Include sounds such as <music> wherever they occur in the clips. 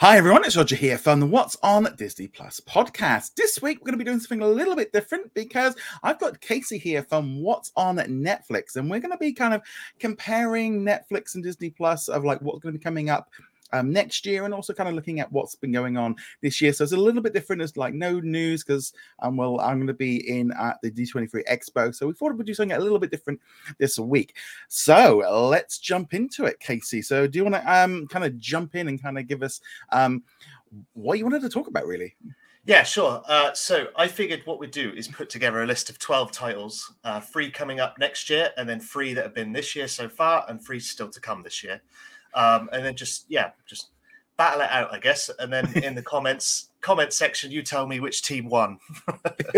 Hi everyone, it's Roger here from the What's on Disney Plus podcast. This week we're going to be doing something a little bit different because I've got Casey here from What's on Netflix, and we're going to be kind of comparing Netflix and Disney Plus of like what's going to be coming up um, next year and also kind of looking at what's been going on this year. So it's a little bit different. It's like no news because um, well, I'm going to be in at the D23 Expo. So we thought we'd do something a little bit different this week. So let's jump into it, Casey. So do you want to um, kind of jump in and kind of give us um, what you wanted to talk about, really? Yeah, sure. Uh, so I figured what we'd do is put together a list of 12 titles, uh, three coming up next year, and then three that have been this year so far, and three still to come this year um, and then just yeah, just battle it out, I guess. And then in the <laughs> comments comment section, you tell me which team won. <laughs>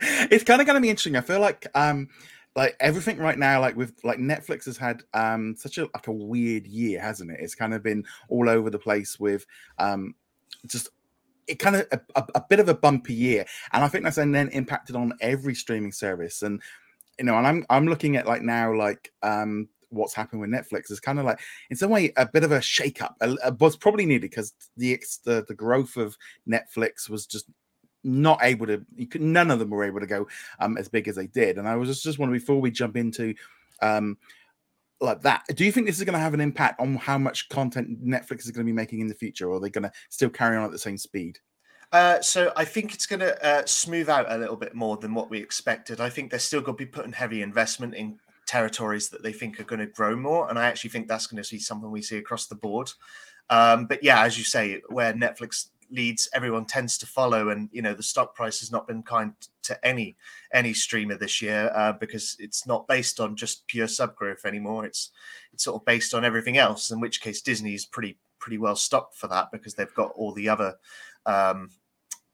it's kind of going to be interesting. I feel like um, like everything right now, like with like Netflix has had um such a like a weird year, hasn't it? It's kind of been all over the place with um just it kind of a, a, a, bit of a bumpy year and i think that's then impacted on every streaming service and you know and i'm i'm looking at like now like um what's happened with Netflix is kind of like, in some way, a bit of a shakeup. A was probably needed because the, the the growth of Netflix was just not able to. Could, none of them were able to go um, as big as they did. And I was just just wondering before we jump into um, like that, do you think this is going to have an impact on how much content Netflix is going to be making in the future, or are they going to still carry on at the same speed? Uh, so I think it's going to uh, smooth out a little bit more than what we expected. I think they're still going to be putting heavy investment in territories that they think are going to grow more. And I actually think that's going to be something we see across the board. Um, but yeah, as you say, where Netflix leads, everyone tends to follow, and you know the stock price has not been kind to any any streamer this year uh, because it's not based on just pure sub growth anymore. It's it's sort of based on everything else. In which case, Disney is pretty pretty well stocked for that because they've got all the other um,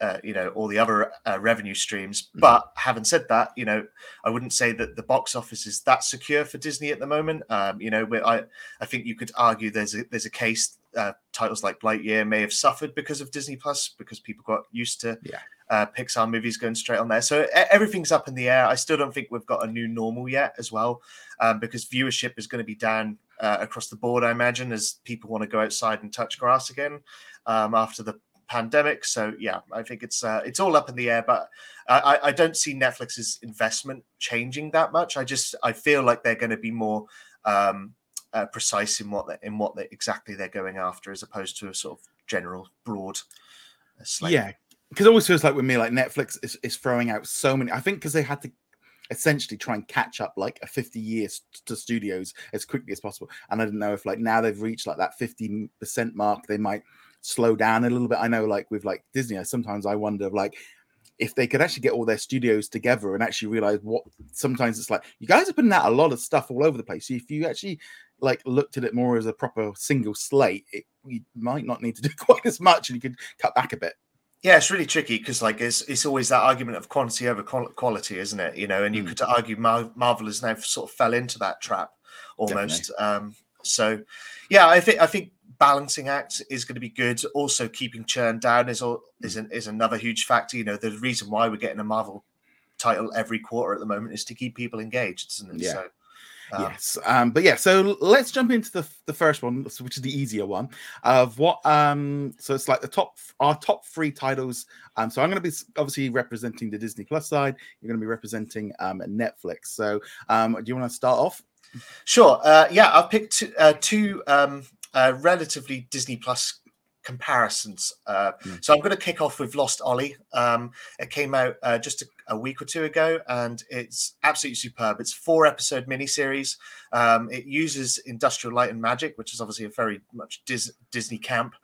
uh, you know all the other uh, revenue streams. Mm-hmm. But having said that, you know, I wouldn't say that the box office is that secure for Disney at the moment. Um, you know, I I think you could argue there's a there's a case uh, titles like Lightyear may have suffered because of Disney Plus because people got used to yeah. uh, Pixar movies going straight on there. So everything's up in the air. I still don't think we've got a new normal yet, as well, um, because viewership is going to be down uh, across the board. I imagine as people want to go outside and touch grass again um, after the pandemic. So yeah, I think it's uh, it's all up in the air. But I, I don't see Netflix's investment changing that much. I just I feel like they're going to be more um, uh, precise in what they, in what they, exactly they're going after, as opposed to a sort of general broad. Uh, slate. Yeah, because it always feels like with me, like Netflix is, is throwing out so many. I think because they had to essentially try and catch up like a 50 years to studios as quickly as possible. And I don't know if like now they've reached like that 50% mark, they might slow down a little bit. I know, like with like Disney, I sometimes I wonder, like, if they could actually get all their studios together and actually realize what sometimes it's like you guys are putting out a lot of stuff all over the place. if you actually like looked at it more as a proper single slate, it, you might not need to do <laughs> quite as much and you could cut back a bit. Yeah, it's really tricky because like it's it's always that argument of quantity over quality, isn't it? You know, and you mm. could argue Mar- Marvel has now sort of fell into that trap almost. Um, so, yeah, I think I think balancing act is going to be good. Also, keeping churn down is is an, is another huge factor. You know, the reason why we're getting a Marvel title every quarter at the moment is to keep people engaged, isn't it? Yeah. So, um, yes, um, but yeah. So let's jump into the the first one, which is the easier one of what. Um, so it's like the top our top three titles. Um, so I'm going to be obviously representing the Disney Plus side. You're going to be representing um Netflix. So um, do you want to start off? Sure. Uh, yeah, I've picked two, uh, two um, uh, relatively Disney Plus comparisons. Uh, mm. So I'm going to kick off with Lost Ollie. Um, it came out uh, just a, a, week or two ago, and it's absolutely superb. It's four episode miniseries. Um, it uses Industrial Light and Magic, which is obviously a very much Dis- Disney camp.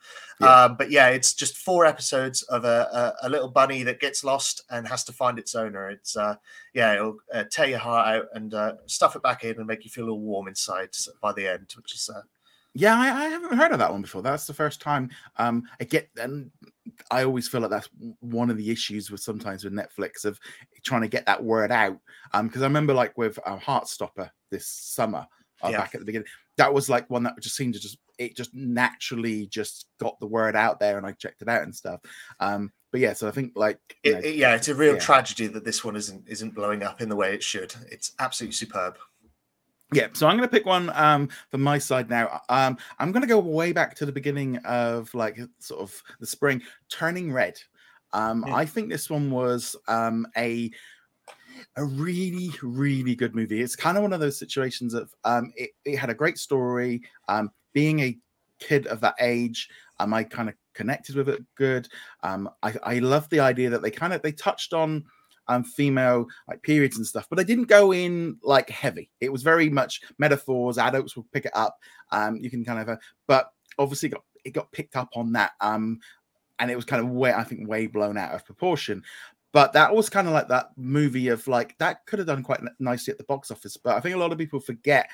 Yeah. Um, but yeah, it's just four episodes of a, a, a, little bunny that gets lost and has to find its owner. It's uh, yeah, it'll uh, tear your heart out and uh, stuff it back in and make you feel all warm inside by the end, which is uh, yeah, I, I, haven't heard of that one before. That's the first time. Um, I get, and I always feel like that's one of the issues with sometimes with Netflix of trying to get that word out. Um, because I remember like with uh, Heartstopper this summer, uh, yeah. back at the beginning, that was like one that just seemed to just it just naturally just got the word out there, and I checked it out and stuff. Um, but yeah, so I think like it, know, it, yeah, it's a real yeah. tragedy that this one isn't isn't blowing up in the way it should. It's absolutely superb. Yeah, so I'm going to pick one um, from my side now. Um, I'm going to go way back to the beginning of like sort of the spring, Turning Red. Um, I think this one was um, a a really really good movie. It's kind of one of those situations of um, it, it had a great story. Um, being a kid of that age, um, I kind of connected with it good. Um, I, I love the idea that they kind of they touched on um, female like periods and stuff, but they didn't go in like heavy. It was very much metaphors. Adults will pick it up. Um, you can kind of, uh, but obviously got it got picked up on that. Um, and it was kind of way I think way blown out of proportion. But that was kind of like that movie of like that could have done quite nicely at the box office. But I think a lot of people forget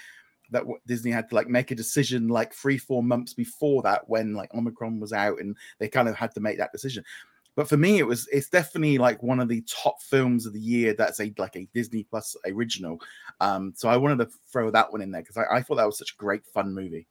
that Disney had to like make a decision like three, four months before that when like Omicron was out and they kind of had to make that decision. But for me, it was it's definitely like one of the top films of the year. That's a like a Disney Plus original. Um, so I wanted to throw that one in there because I, I, thought that was such a great fun movie.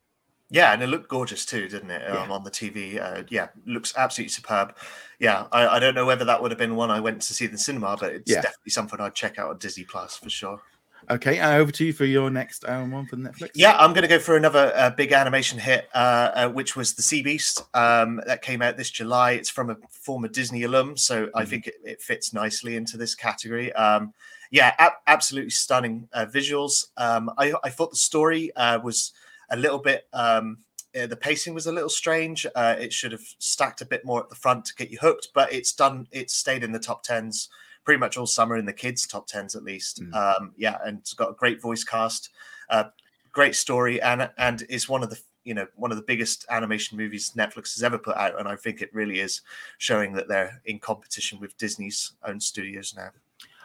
Yeah, and it looked gorgeous too, didn't it? Yeah. Um, on the TV, uh, yeah, looks absolutely superb. Yeah, I, I, don't know whether that would have been one I went to see in the cinema, but it's yeah. definitely something I'd check out on Disney Plus for sure. Okay, uh, over to you for your next um, one for Netflix. Yeah, I'm going to go for another uh, big animation hit, uh, uh, which was The Sea Beast um, that came out this July. It's from a former Disney alum, so mm-hmm. I think it, it, fits nicely into this category. Um, yeah, ab- absolutely stunning uh, visuals. Um, I, I, thought the story uh, was a little bit. Um, the pacing was a little strange. it should have stacked a bit more at the front to get you hooked, but it's done. It's stayed in the top tens pretty much all summer in the kids' top tens at least. Mm. Um, yeah, and it's got a great voice cast, uh, great story, and and is one of the you know one of the biggest animation movies Netflix has ever put out, and I think it really is showing that they're in competition with Disney's own studios now.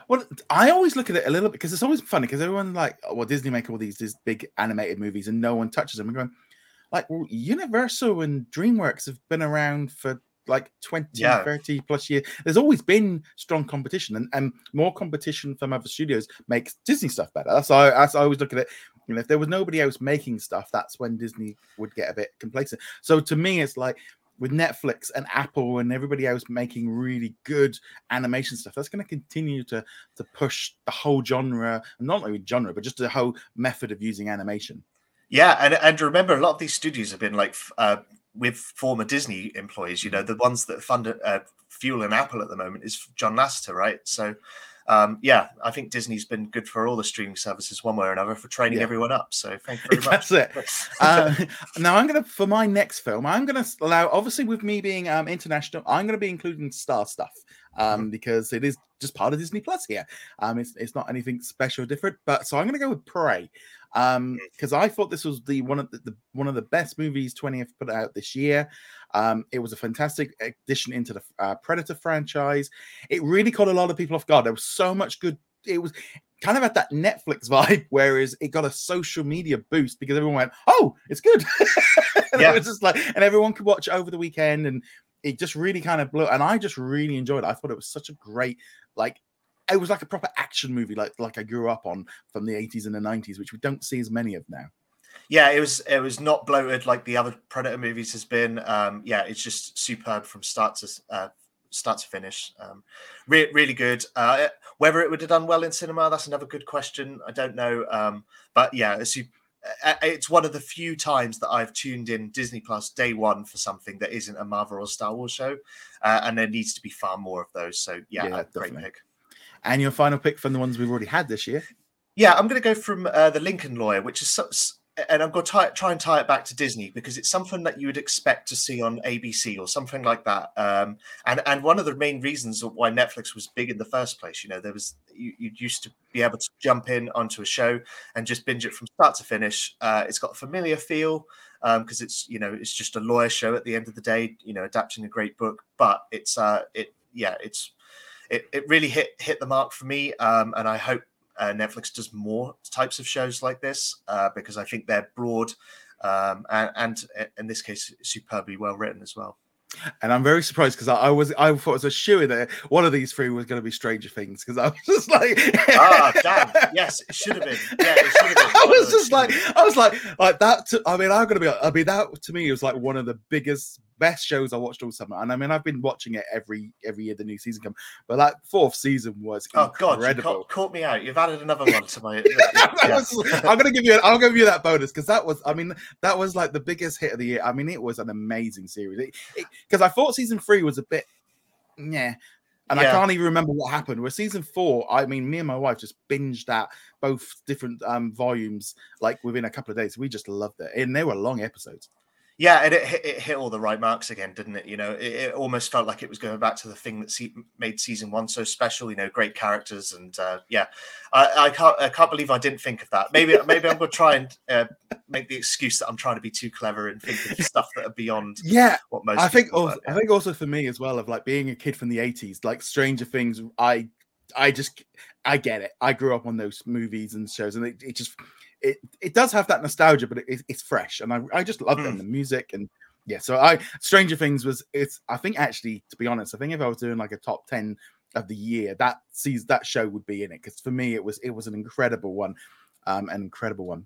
Well, I always look at it a little bit because it's always funny because everyone like, oh, well, Disney make all these, these big animated movies and no one touches them. And going, like, well, Universal and DreamWorks have been around for like 20 yeah. 30 plus years. There's always been strong competition and, and more competition from other studios makes disney stuff better. That's how, that's i always look at it. You know if there was nobody else making stuff that's when disney would get a bit complacent. So to me it's like with netflix and apple and everybody else making really good animation stuff that's going to continue to to push the whole genre not only genre but just the whole method of using animation. Yeah, and and remember, a lot of these studios have been like uh, with former Disney employees. You know, the ones that fund uh, Fuel and Apple at the moment is John Lasseter, right? So, um, yeah, I think Disney's been good for all the streaming services one way or another for training yeah. everyone up. So thank you very <laughs> much. That's it. uh, <laughs> now I'm gonna for my next film, I'm gonna allow obviously with me being um, international, I'm gonna be including star stuff um, mm-hmm. because it is just part of Disney Plus here. Um, it's, it's not anything special or different, but so I'm gonna go with Prey um because i thought this was the one of the, the, one of the best movies 20th put out this year. Um it was a fantastic addition into the uh, predator franchise. It really caught a lot of people off guard. There was so much good it was kind of at that netflix <laughs> vibe whereas it got a social media boost because everyone went oh it's good. <laughs> Yeah. it was just like and everyone could watch over the weekend and it just really kind of blew and i just really enjoyed it. I thought it was such a great like it was like a proper action movie, like like I grew up on from the 80s and the 90s, which we don't see as many of now. Yeah, it was it was not bloated like the other Predator movies has been. Um, yeah, it's just superb from start to uh, start to finish. Um, re- really good. Uh, whether it would have done well in cinema, that's another good question. I don't know. Um, but yeah, it's, it's one of the few times that I've tuned in Disney Plus day one for something that isn't a Marvel or Star Wars show, uh, and there needs to be far more of those. So yeah, yeah great pick. And your final pick from the ones we've already had this year? Yeah, I'm going to go from uh, the Lincoln Lawyer, which is so, and I'm going to tie, try and tie it back to Disney because it's something that you would expect to see on ABC or something like that. Um, and and one of the main reasons why Netflix was big in the first place, you know, there was you, you used to be able to jump in onto a show and just binge it from start to finish. Uh, it's got a familiar feel because um, it's you know it's just a lawyer show at the end of the day, you know, adapting a great book, but it's uh it yeah it's it, it really hit hit the mark for me, um, and I hope uh, Netflix does more types of shows like this uh, because I think they're broad um, and, and, in this case superbly well written as well. And I'm very surprised because I, I, was I thought it was a shoe that one of these three was going to be Stranger Things because I was just like, ah, damn, yes, it should have been. Yeah, it should have been. <laughs> I was just like, I was like, like that. To, I mean, I'm going to be. I mean, that to me was like one of the biggest best shows I watched all summer. And I mean, I've been watching it every every year the new season come, but that fourth season was Oh incredible. God, you caught, caught me out. You've added another one to my. <laughs> <laughs> Was- I'm gonna give you. I'll give you that bonus because that was. I mean, that was like the biggest hit of the year. I mean, it was an amazing series. Because I thought season three was a bit, yeah, and I can't even remember what happened. Where season four, I mean, me and my wife just binged out both different um volumes like within a couple of days. We just loved it, and they were long episodes. Yeah, and it hit, it hit all the right marks again, didn't it? You know, it, it almost felt like it was going back to the thing that se- made season one so special. You know, great characters, and uh, yeah, I, I can't I can't believe I didn't think of that. Maybe maybe I'm going to try and uh, make the excuse that I'm trying to be too clever and think of stuff that are beyond <laughs> Yeah, what most. I think also, I think also for me as well of like being a kid from the 80s, like Stranger Things, I I just I get it. I grew up on those movies and shows, and it, it just it it does have that nostalgia, but it, it's fresh, and I I just love Mm. them, the music and yeah. So I Stranger Things was it's I think actually to be honest, I think if I was doing like a top 10 of the year, that sees that show would be in it because for me it was it was an incredible one, um, an incredible one.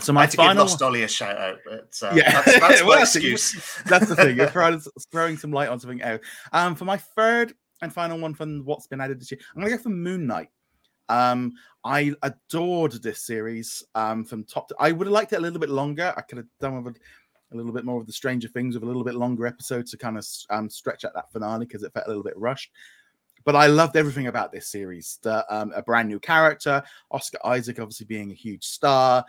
So I my had to give final Lost Ollie a shout out. But, uh, Yeah. that's, that's <laughs> Well, my excuse. <laughs> that's the thing. You're <laughs> throwing, throwing some light on something else. Um, for my third and final one from what's been added this year, I'm gonna go for Moon Knight. Um, I adored this series. Um, from top to, I would have liked it a little bit longer. I could have done with a, little bit more of the Stranger Things with a little bit longer episode to kind of um stretch out that finale because it felt a little bit rushed. But I loved everything about this series. The um, a brand new character, Oscar Isaac, obviously being a huge star.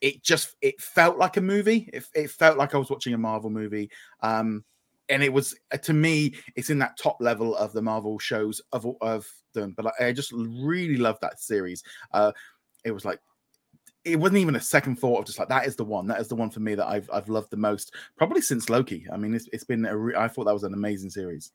It just it felt like a movie. It, it felt like I was watching a Marvel movie. Um, and it was uh, to me, it's in that top level of the Marvel shows of of them. But I, I just really loved that series. Uh, it was like it wasn't even a second thought of just like that is the one. That is the one for me that I've I've loved the most, probably since Loki. I mean, it's, it's been a re- I thought that was an amazing series.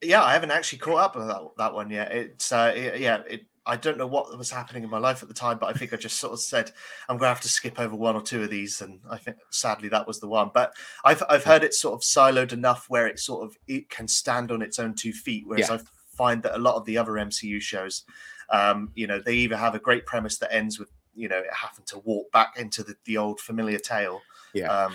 Yeah, I haven't actually caught up with that, that one yet. It's uh, it- yeah, it, I don't know what was happening in my life at the time, but I think I just sort of said I'm going to have to skip over one or two of these, and I think sadly that was the one. But I've I've heard it sort of siloed enough where it sort of it can stand on its own two feet, whereas Yeah. I find that a lot of the other MCU shows, um, you know, they either have a great premise that ends with you know it having to walk back into the, the old familiar tale. Yeah. Um,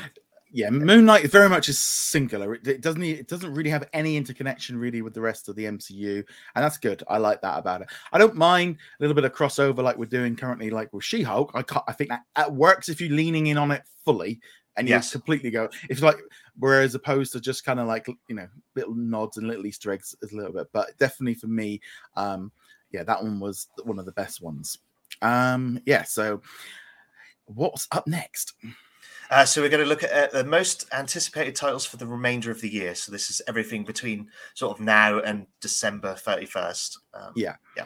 yeah Moon Knight is very much is singular. It, it doesn't it doesn't really have any interconnection really with the rest of the mcu and that's good. I like that about it. I don't mind a little bit of crossover like we're doing currently like with she-hulk. I i think that, that works if you're leaning in on it fully and you Yes. completely go it's like whereas opposed to just kind of like you know little nods and little easter eggs is a little bit but definitely for me um yeah that one was one of the best ones. Um yeah so what's up next Uh, so we're going to look at uh, the most anticipated titles for the remainder of the year. So this is everything between sort of now and December thirty first. Um, Yeah. yeah.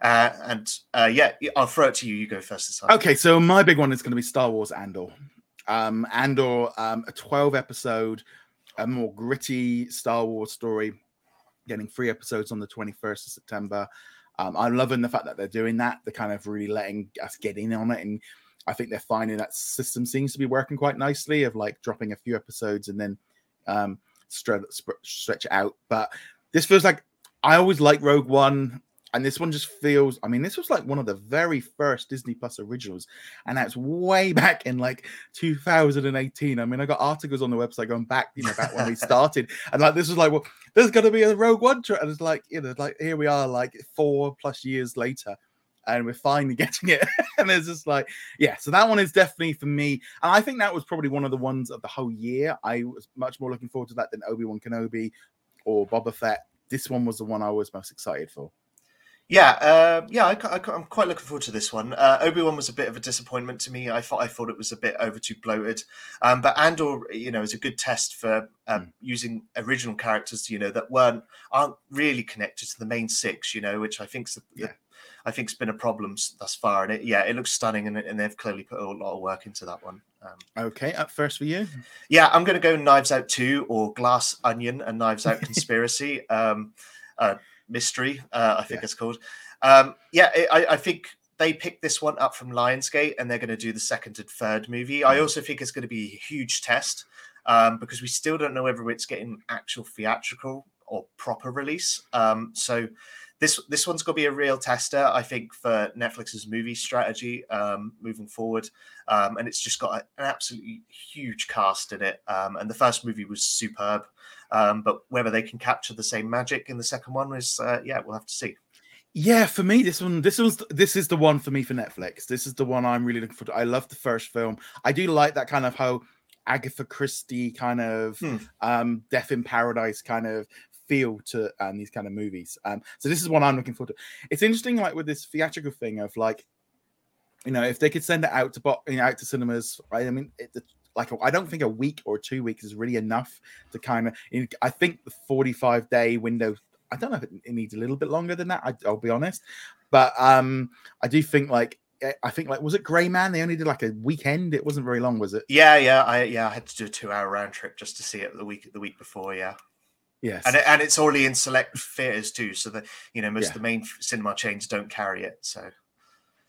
Uh, and uh, yeah, I'll throw it to you. You go first this time. Okay, so my big one is going to be Star Wars Andor. Um, Andor, um, a 12 episode, a more gritty Star Wars story, getting three episodes on the 21st of September. Um, I'm loving the fact that they're doing that. They're kind of really letting us get in on it. And I think they're finding that system seems to be working quite nicely of like dropping a few episodes and then um, stretch, stretch it out. But this feels like I always like Rogue One and this one just feels i mean this was like one of the very first disney plus originals and that's way back in like 2018 i mean i got articles on the website going back you know back when we <laughs> started and like this was like well there's going to be a rogue one tra-. and it's like you know like here we are like four plus years later and we're finally <laughs> getting it and it's just like yeah so that one is definitely for me and i think that was probably one of the ones of the whole year i was much more looking forward to that than obi-wan kenobi or boba fett this one was the one i was most excited for Yeah, uh, yeah, I, am quite looking forward to this one. Uh, Obi Wan was a bit of a disappointment to me. I thought I thought it was a bit over too bloated, um, but Andor, you know, is a good test for um, Mm. using original characters, you know, that weren't aren't really connected to the main six, you know, which I think's the, Yeah. I think's been a problem thus far. And it, yeah, it looks stunning, and, and they've clearly put a lot of work into that one. Um, Okay, up first for you. yeah, I'm going to go Knives Out 2 or Glass Onion and Knives Out <laughs> Conspiracy. um, uh, mystery, uh, I think Yeah. it's called. Um, yeah, I, I- I think they picked this one up from Lionsgate and they're going to do the second and third movie. I Mm. also think it's going to be a huge test um, because we still don't know whether it's getting actual theatrical or proper release. Um, so this this one's going to be a real tester, I think, for Netflix's movie strategy um, moving forward. Um, and it's just got a, an absolutely huge cast in it. Um, and the first movie was superb, um, but whether they can capture the same magic in the second one is, uh, yeah, we'll have to see. Yeah, for me, this one, this was, this is the one for me for Netflix. This is the one I'm really looking for. I love the first film. I do like that kind of how Agatha Christie kind of hmm. um, Death in Paradise kind of feel to um, these kind of movies. Um, so this is what I'm looking forward to. It's interesting, like with this theatrical thing of like, you know, if they could send it out to you know, out to cinemas, right? I mean, it, like I don't think a week or two weeks is really enough to kind of. You know, I think the 45 day window. I don't know if it, it needs a little bit longer than that. I, I'll be honest, but um, I do think like eh, I think like was it Gray Man? They only did like a weekend. It wasn't very long, was it? Yeah, yeah, I yeah, I had to do a two hour round trip just to see it the week the week before. Yeah. Yes, and and it's only in select theaters too, so that you know most yeah. of the main cinema chains don't carry it. So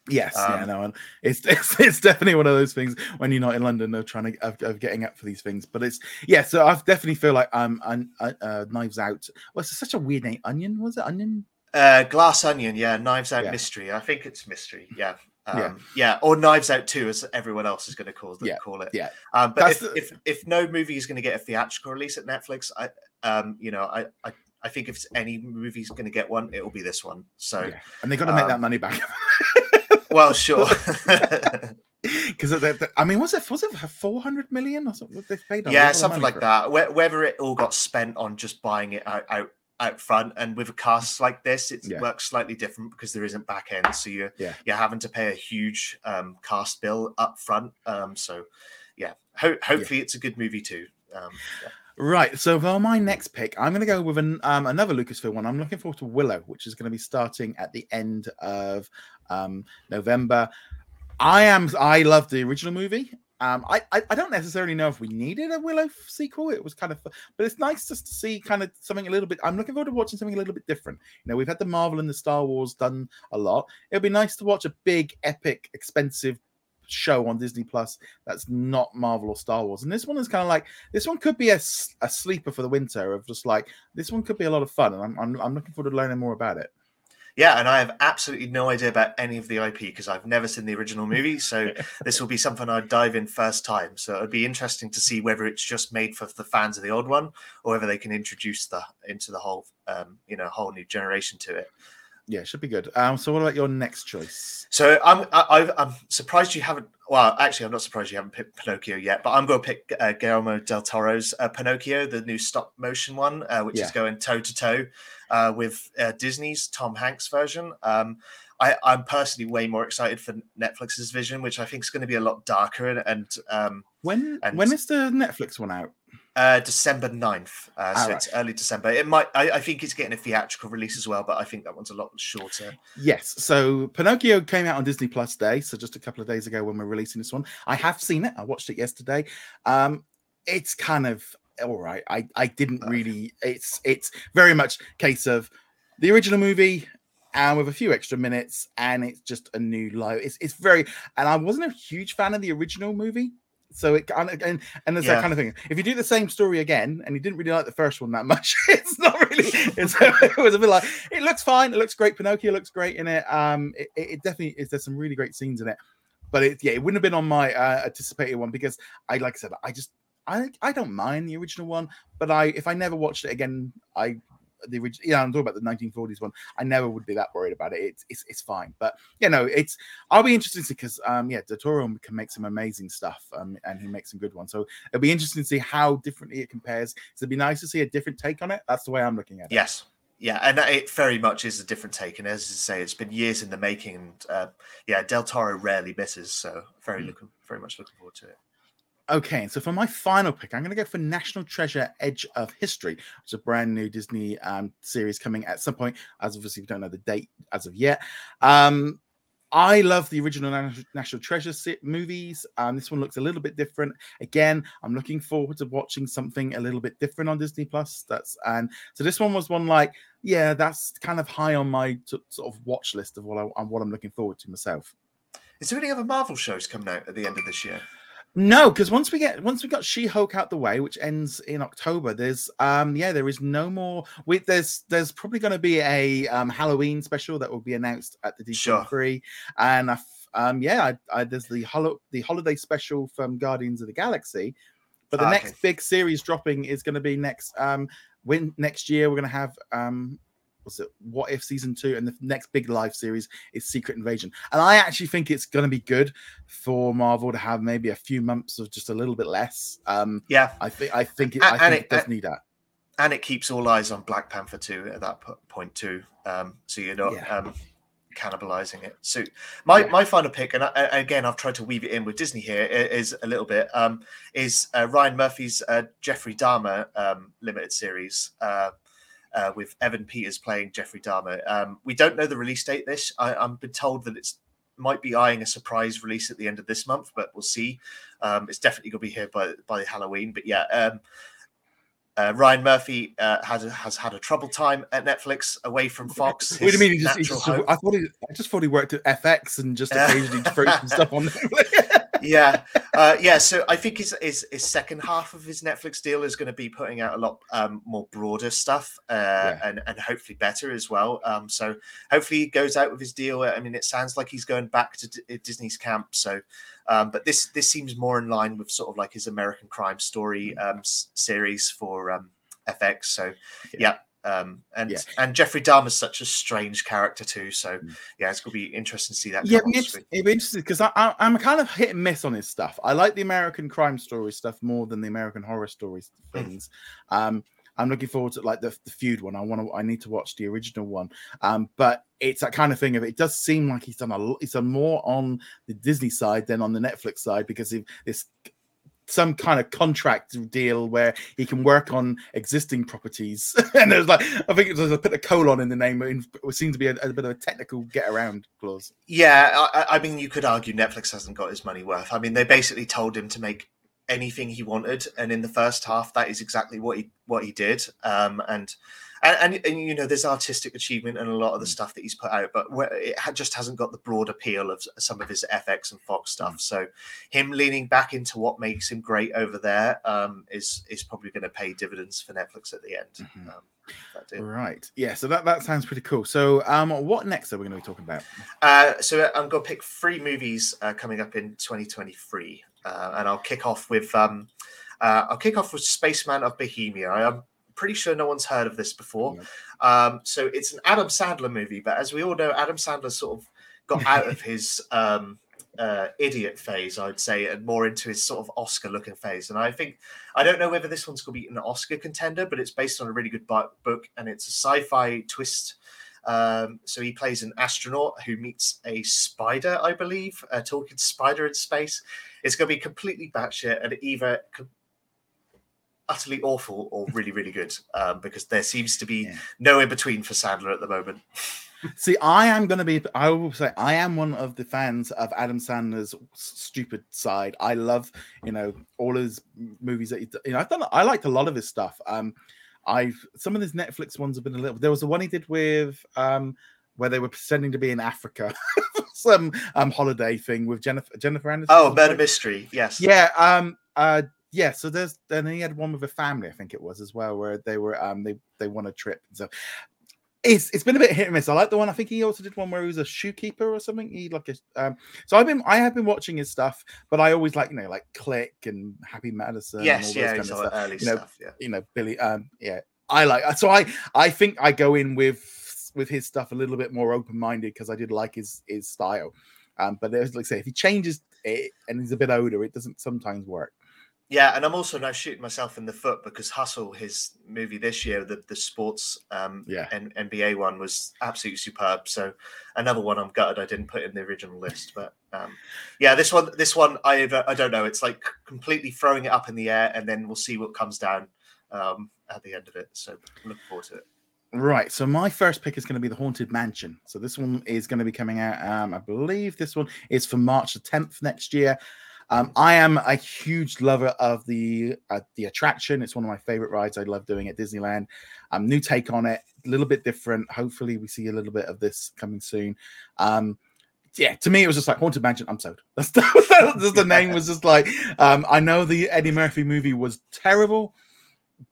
yes, um, yeah, no, and it's, <laughs> it's, it's definitely one of those things when you're not in London, they're trying to of, of getting up for these things. But it's yeah, so I definitely feel like um, uh, uh, Knives Out. Well, it's such a weird name. Onion was it? Onion. Uh, Glass Onion, yeah. Knives Out yeah. Mystery. I think it's Mystery. Yeah. Um, yeah. yeah, or Knives Out Two, as everyone else is going to call, yeah. call it. Yeah, um, but if, the... if, if no movie is going to get a theatrical release at Netflix, I um, you know, I, I I think if any movie's going to get one, it will be this one. So, yeah. and they got to make um, that money back. <laughs> <laughs> well, sure. <laughs> Because I mean, was it was it four hundred million or something? They paid yeah, something like that. Whether it all got spent on just buying it out, out out front, and with a cast like this, it yeah. works slightly different because there isn't back end, so you're yeah. you're having to pay a huge um, cast bill up front. Um, so, yeah, ho- hopefully yeah. it's a good movie too. Um. Right. So for my next pick, I'm going to go with an, um, another Lucasfilm one. I'm looking forward to Willow, which is going to be starting at the end of um, November. I am. I love the original movie. Um, I, I, I don't necessarily know if we needed a Willow sequel. It was kind of, but it's nice just to see kind of something a little bit. I'm looking forward to watching something a little bit different. You know, we've had the Marvel and the Star Wars done a lot. It'll be nice to watch a big, epic, expensive show on Disney Plus that's not Marvel or Star Wars. And this one is kind of like this one could be a, a sleeper for the winter of just like this one could be a lot of fun, and I'm I'm, I'm looking forward to learning more about it. Yeah, and I have absolutely no idea about any of the IP because I've never seen the original movie. So <laughs> this will be something I'd dive in first time. So it'd be interesting to see whether it's just made for the fans of the old one or whether they can introduce the into the whole um, you know whole new generation to it. Yeah, should be good. Um, so what about your next choice? So I'm I, I'm surprised you haven't. Well, actually, I'm not surprised you haven't picked Pinocchio yet. But I'm going to pick uh, Guillermo del Toro's uh, Pinocchio, the new stop motion one, uh, which yeah. is going toe to toe with uh, Disney's Tom Hanks version. Um, I, I'm personally way more excited for Netflix's vision, which I think is going to be a lot darker and, and um, when and, when is the Netflix one out? Uh, December 9th. Uh, so right. it's early December. It might, I, I, think it's getting a theatrical release as well, but I think that one's a lot shorter. Yes. So Pinocchio came out on Disney Plus Day. So just a couple of days ago when we're releasing this one. I have seen it. I watched it yesterday. Um, it's kind of all right. I, I didn't really, it's, it's very much case of the original movie and with a few extra minutes and it's just a new life. It's, it's very, and I wasn't a huge fan of the original movie so it and and, and there's yeah. that kind of thing. If you do the same story again and you didn't really like the first one that much, <laughs> it's not really. It's, <laughs> it was a bit like it looks fine. It looks great. Pinocchio looks great in it. Um, it, it definitely is. There's some really great scenes in it, but it yeah, it wouldn't have been on my uh, anticipated one because I like I said, I just I I don't mind the original one, but I if I never watched it again, I the original. Yeah, I'm talking about the 1940s one. I never would be that worried about it. It's it's, it's fine. But you know, it's I'll be interested to because um yeah, Del Toro can make some amazing stuff. Um, and he makes some good ones. So it'll be interesting to see how differently it compares. So it'd be nice to see a different take on it. That's the way I'm looking at it. Yes. Yeah, and it very much is a different take. And as I say, it's been years in the making. And uh, yeah, Del Toro rarely misses. So very mm. looking, very much looking forward to it. Okay, so for my final pick, I'm going to go for National Treasure: Edge of History, is a brand new Disney um, series coming at some point. As obviously we don't know the date as of yet. Um, I love the original National Treasure movies. Um, this one looks a little bit different. Again, I'm looking forward to watching something a little bit different on Disney Plus. That's and so this one was one like, yeah, that's kind of high on my t- sort of watch list of what I what I'm looking forward to myself. Is there any other Marvel shows coming out at the end of this year? No, because once we get once we got She Hulk out the way, which ends in October, there's um yeah there is no more. We, there's there's probably going to be a um Halloween special that will be announced at the DC Sure. Free, and I um yeah I, I, there's the holo- the holiday special from Guardians of the Galaxy, but the Ah, next big series dropping is going to be next um when next year we're going to have um what's it What If season two, and the next big live series is Secret Invasion, and I actually think it's going to be good for Marvel to have maybe a few months of just a little bit less. Um, Yeah, I think I think it, I and think it- it, does a- need that. and it keeps all eyes on Black Panther 2 at that point too. Um, so you're not Yeah. um, cannibalizing it. So my, Yeah. my final pick, and I- again I've tried to weave it in with Disney here, is a little bit um, is uh, Ryan Murphy's uh, Jeffrey Dahmer um, limited series. Uh, uh, with Evan Peters playing Jeffrey Dahmer. Um, we don't know the release date. This I, I'm been told that it's might be eyeing a surprise release at the end of this month, but we'll see. Um, it's definitely going to be here by by Halloween. But yeah, um, uh, Ryan Murphy uh, has has had a troubled time at Netflix, away from Fox. What do you his mean? He just, he just. I thought he, I just thought he worked at FX and just occasionally threw some stuff on. <laughs> yeah, uh, yeah. So I think his, his his second half of his Netflix deal is going to be putting out a lot um, more broader stuff, uh, and and hopefully better as well. Um, so hopefully he goes out with his deal. I mean, it sounds like he's going back to D- Disney's camp. So, um, but this this seems more in line with sort of like his American Crime Story um, s- series for um, FX. So, yeah. Um, and Yeah. and Jeffrey Dahmer's such a strange character too, so Mm. yeah, it's gonna be interesting to see that. yeah, it'd be, interesting because I, I'm kind of hit and miss on his stuff. I like the American crime story stuff more than the American horror stories Mm. things. Um, I'm looking forward to like the, the feud one. I want to. I need to watch the original one. Um, but it's that kind of thing of it does seem like he's done a lot. He's done more on the Disney side than on the Netflix side because of this some kind of contract deal where he can work on existing properties. <laughs> and there's like I think it's I put a colon in the name. It seems to be a, a bit of a technical get around clause. Yeah, I- I mean, you could argue Netflix hasn't got his money worth. I mean, they basically told him to make anything he wanted, and in the first half, that is exactly what he what he did. Um, and, and and and you know, there's artistic achievement and a lot of the Mm. stuff that he's put out, but it just hasn't got the broad appeal of some of his FX and Fox stuff. So, him leaning back into what makes him great over there um, is is probably going to pay dividends for Netflix at the end. Mhm. Um. Right. Yeah. So that, that sounds pretty cool. So um what next are we going to be talking about? Uh, so I'm going to pick three movies uh, coming up in 2023, uh, and I'll kick off with um, uh, I'll kick off with Spaceman of Bohemia. I'm pretty sure no one's heard of this before. Um, so it's an Adam Sandler movie, but as we all know, Adam Sandler sort of got <laughs> out of his um, uh, idiot phase, I'd say, and more into his sort of Oscar-looking phase. And I think I don't know whether this one's going to be an Oscar contender, but it's based on a really good book, and it's a sci-fi twist. Um, so he plays an astronaut who meets a spider, I believe, a talking spider in space. It's going to be completely batshit and either utterly awful or <laughs> really, really good um, because there seems to be Yeah. no in between for Sandler at the moment. <laughs> See, I am going to be. I will say, I am one of the fans of Adam Sandler's stupid side. I love, you know, all his movies that he, you know, I've done. I liked a lot of his stuff. Um, I've some of his Netflix ones have been a little. There was the one he did with um, where they were pretending to be in Africa, <laughs> some um holiday thing with Jennifer Jennifer Anderson. Oh. Murder Mystery. Yes. Yeah. Um. Uh. Yeah. So there's and then he had one with a family, I think it was as well, where they were um they they won a trip. and So it's it's been a bit hit and miss. I like the one. I think he also did one where he was a shoekeeper or something. He like a um. So I've been I have been watching his stuff, but I always like you know like Click and Happy Madison. Yes. Yeah. kind of stuff. early you know, stuff. Yeah. You know Billy. Um. Yeah. I like so I I think I go in with with his stuff a little bit more open minded because I did like his his style. Um. But there's like I say if he changes it and he's a bit older, it doesn't sometimes work. Yeah, and I'm also now shooting myself in the foot because Hustle, his movie this year, the the sports um Yeah. N- NBA one was absolutely superb. So another one I'm gutted I didn't put in the original list, but um yeah, this one this one I I don't know. It's like completely throwing it up in the air, and then we'll see what comes down um at the end of it. So I'm looking forward to it. Right. So my first pick is going to be the Haunted Mansion. So this one is going to be coming out. Um, I believe this one is for March the 10th next year. Um, I am a huge lover of the uh, the attraction. It's one of my favorite rides. I love doing at Disneyland. Um, new take on it, a little bit different. Hopefully, we see a little bit of this coming soon. Um, yeah, to me it was just like Haunted Mansion. I'm sold. <laughs> That's the, just the name was just like um, I know the Eddie Murphy movie was terrible,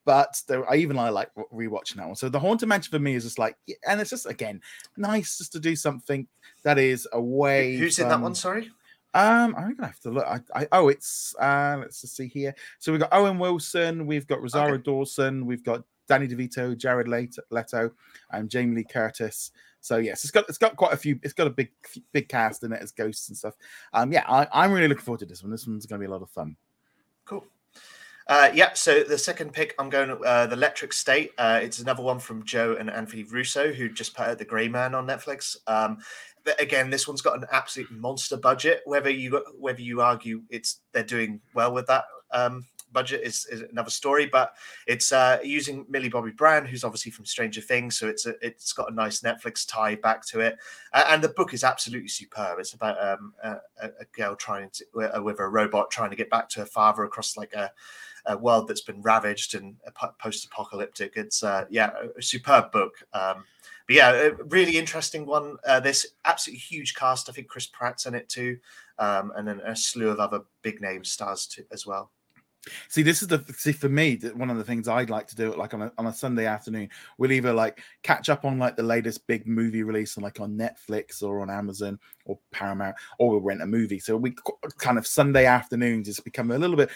but there, I even I like rewatching that one. So the Haunted Mansion for me is just like, and it's just again nice just to do something that is away. Who's from, in that one? Sorry. Um, I'm gonna have to look. I, I oh, it's uh, let's just see here. So we've got Owen Wilson, we've got Rosario okay. Dawson, we've got Danny DeVito, Jared Leto, and Jamie Lee Curtis. So yes, it's got it's got quite a few. It's got a big big cast in it as ghosts and stuff. Um, yeah, I, I'm really looking forward to this one. This one's going to be a lot of fun. Cool. Uh, yeah, so the second pick, I'm going uh, the Electric State. Uh, it's another one from Joe and Anthony Russo, who just put out The Gray Man on Netflix. Um, again, this one's got an absolute monster budget. Whether you whether you argue it's they're doing well with that um, budget is, is another story. But it's uh, using Millie Bobby Brown, who's obviously from Stranger Things, so it's a, it's got a nice Netflix tie back to it. Uh, and the book is absolutely superb. It's about um, a, a, girl trying to with a robot trying to get back to her father across like a, a world that's been ravaged and post-apocalyptic. It's uh, yeah, a superb book. Um, but yeah, a really interesting one. Uh, this absolutely huge cast. I think Chris Pratt's in it too, um, and then a slew of other big name stars too, as well. See, this is the see for me one of the things I'd like to do. Like on a on a Sunday afternoon, we'll either like catch up on like the latest big movie release on like on Netflix or on Amazon or Paramount, or we'll rent a movie. So we kind of Sunday afternoons just become a little bit.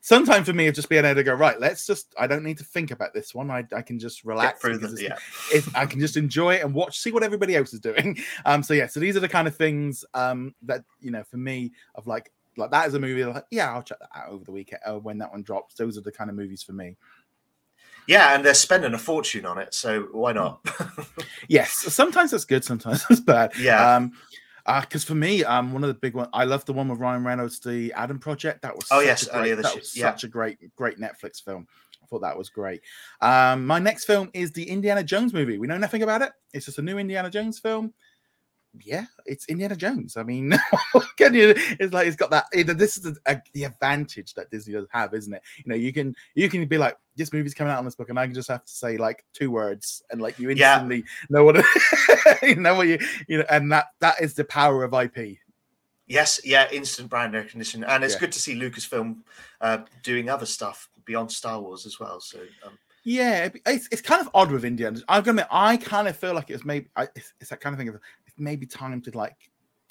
Sometimes for me, it just being able to go right. Let's just. I don't need to think about this one. I, I can just relax. through the, yeah. I can just enjoy it and watch, see what everybody else is doing. <laughs> Um. So yeah. So these are the kind of things um that you know for me of like like that is a movie. Like, yeah, I'll check that out over the weekend uh, when that one drops. Those are the kind of movies for me. Yeah, and they're spending a fortune on it, so why not? yes, sometimes that's good, sometimes that's bad. <laughs> Yeah. Um, because uh, for me, um, one of the big ones, I love the one with Ryan Reynolds, the Adam Project. That was oh yes, great, that was yeah. such a great, great Netflix film. I thought that was great. Um, my next film is the Indiana Jones movie. We know nothing about it. It's just a new Indiana Jones film yeah, it's Indiana Jones. I mean, <laughs> can you? It's like it's got that. this is the, uh, the advantage that Disney does have, isn't it? You know, you can you can be like, this movie's coming out on this book, and I can just have to say like two words, and like you instantly yeah. know what <laughs> you know what you you know, and that that is the power of IP. Yes, yeah, instant brand recognition, and it's yeah. good to see Lucasfilm uh, doing other stuff beyond Star Wars as well. So. Um, yeah, it's, it's kind of odd with Indiana. I'm gonna. I kind of feel like it's maybe it's, it's that kind of thing of maybe time to like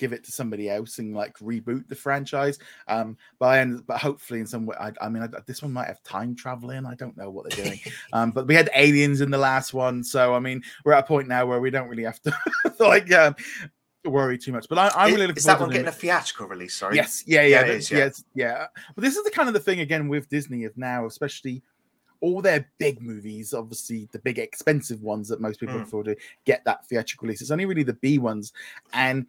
give it to somebody else and like reboot the franchise. Um, but I ended, but hopefully in some way, I, I mean, I, this one might have time traveling. I don't know what they're doing. <laughs> um, but we had aliens in the last one, so I mean, we're at a point now where we don't really have to <laughs> like um, worry too much. But I, am really looking. Is that one getting a theatrical release? Sorry. Yes. Yeah. Yeah. Yeah. Is, yeah. Yes, yeah. But this is the kind of the thing again with Disney of now, especially all their big movies, obviously the big expensive ones that most people mm. afford to get that theatrical release. It's only really the B ones, and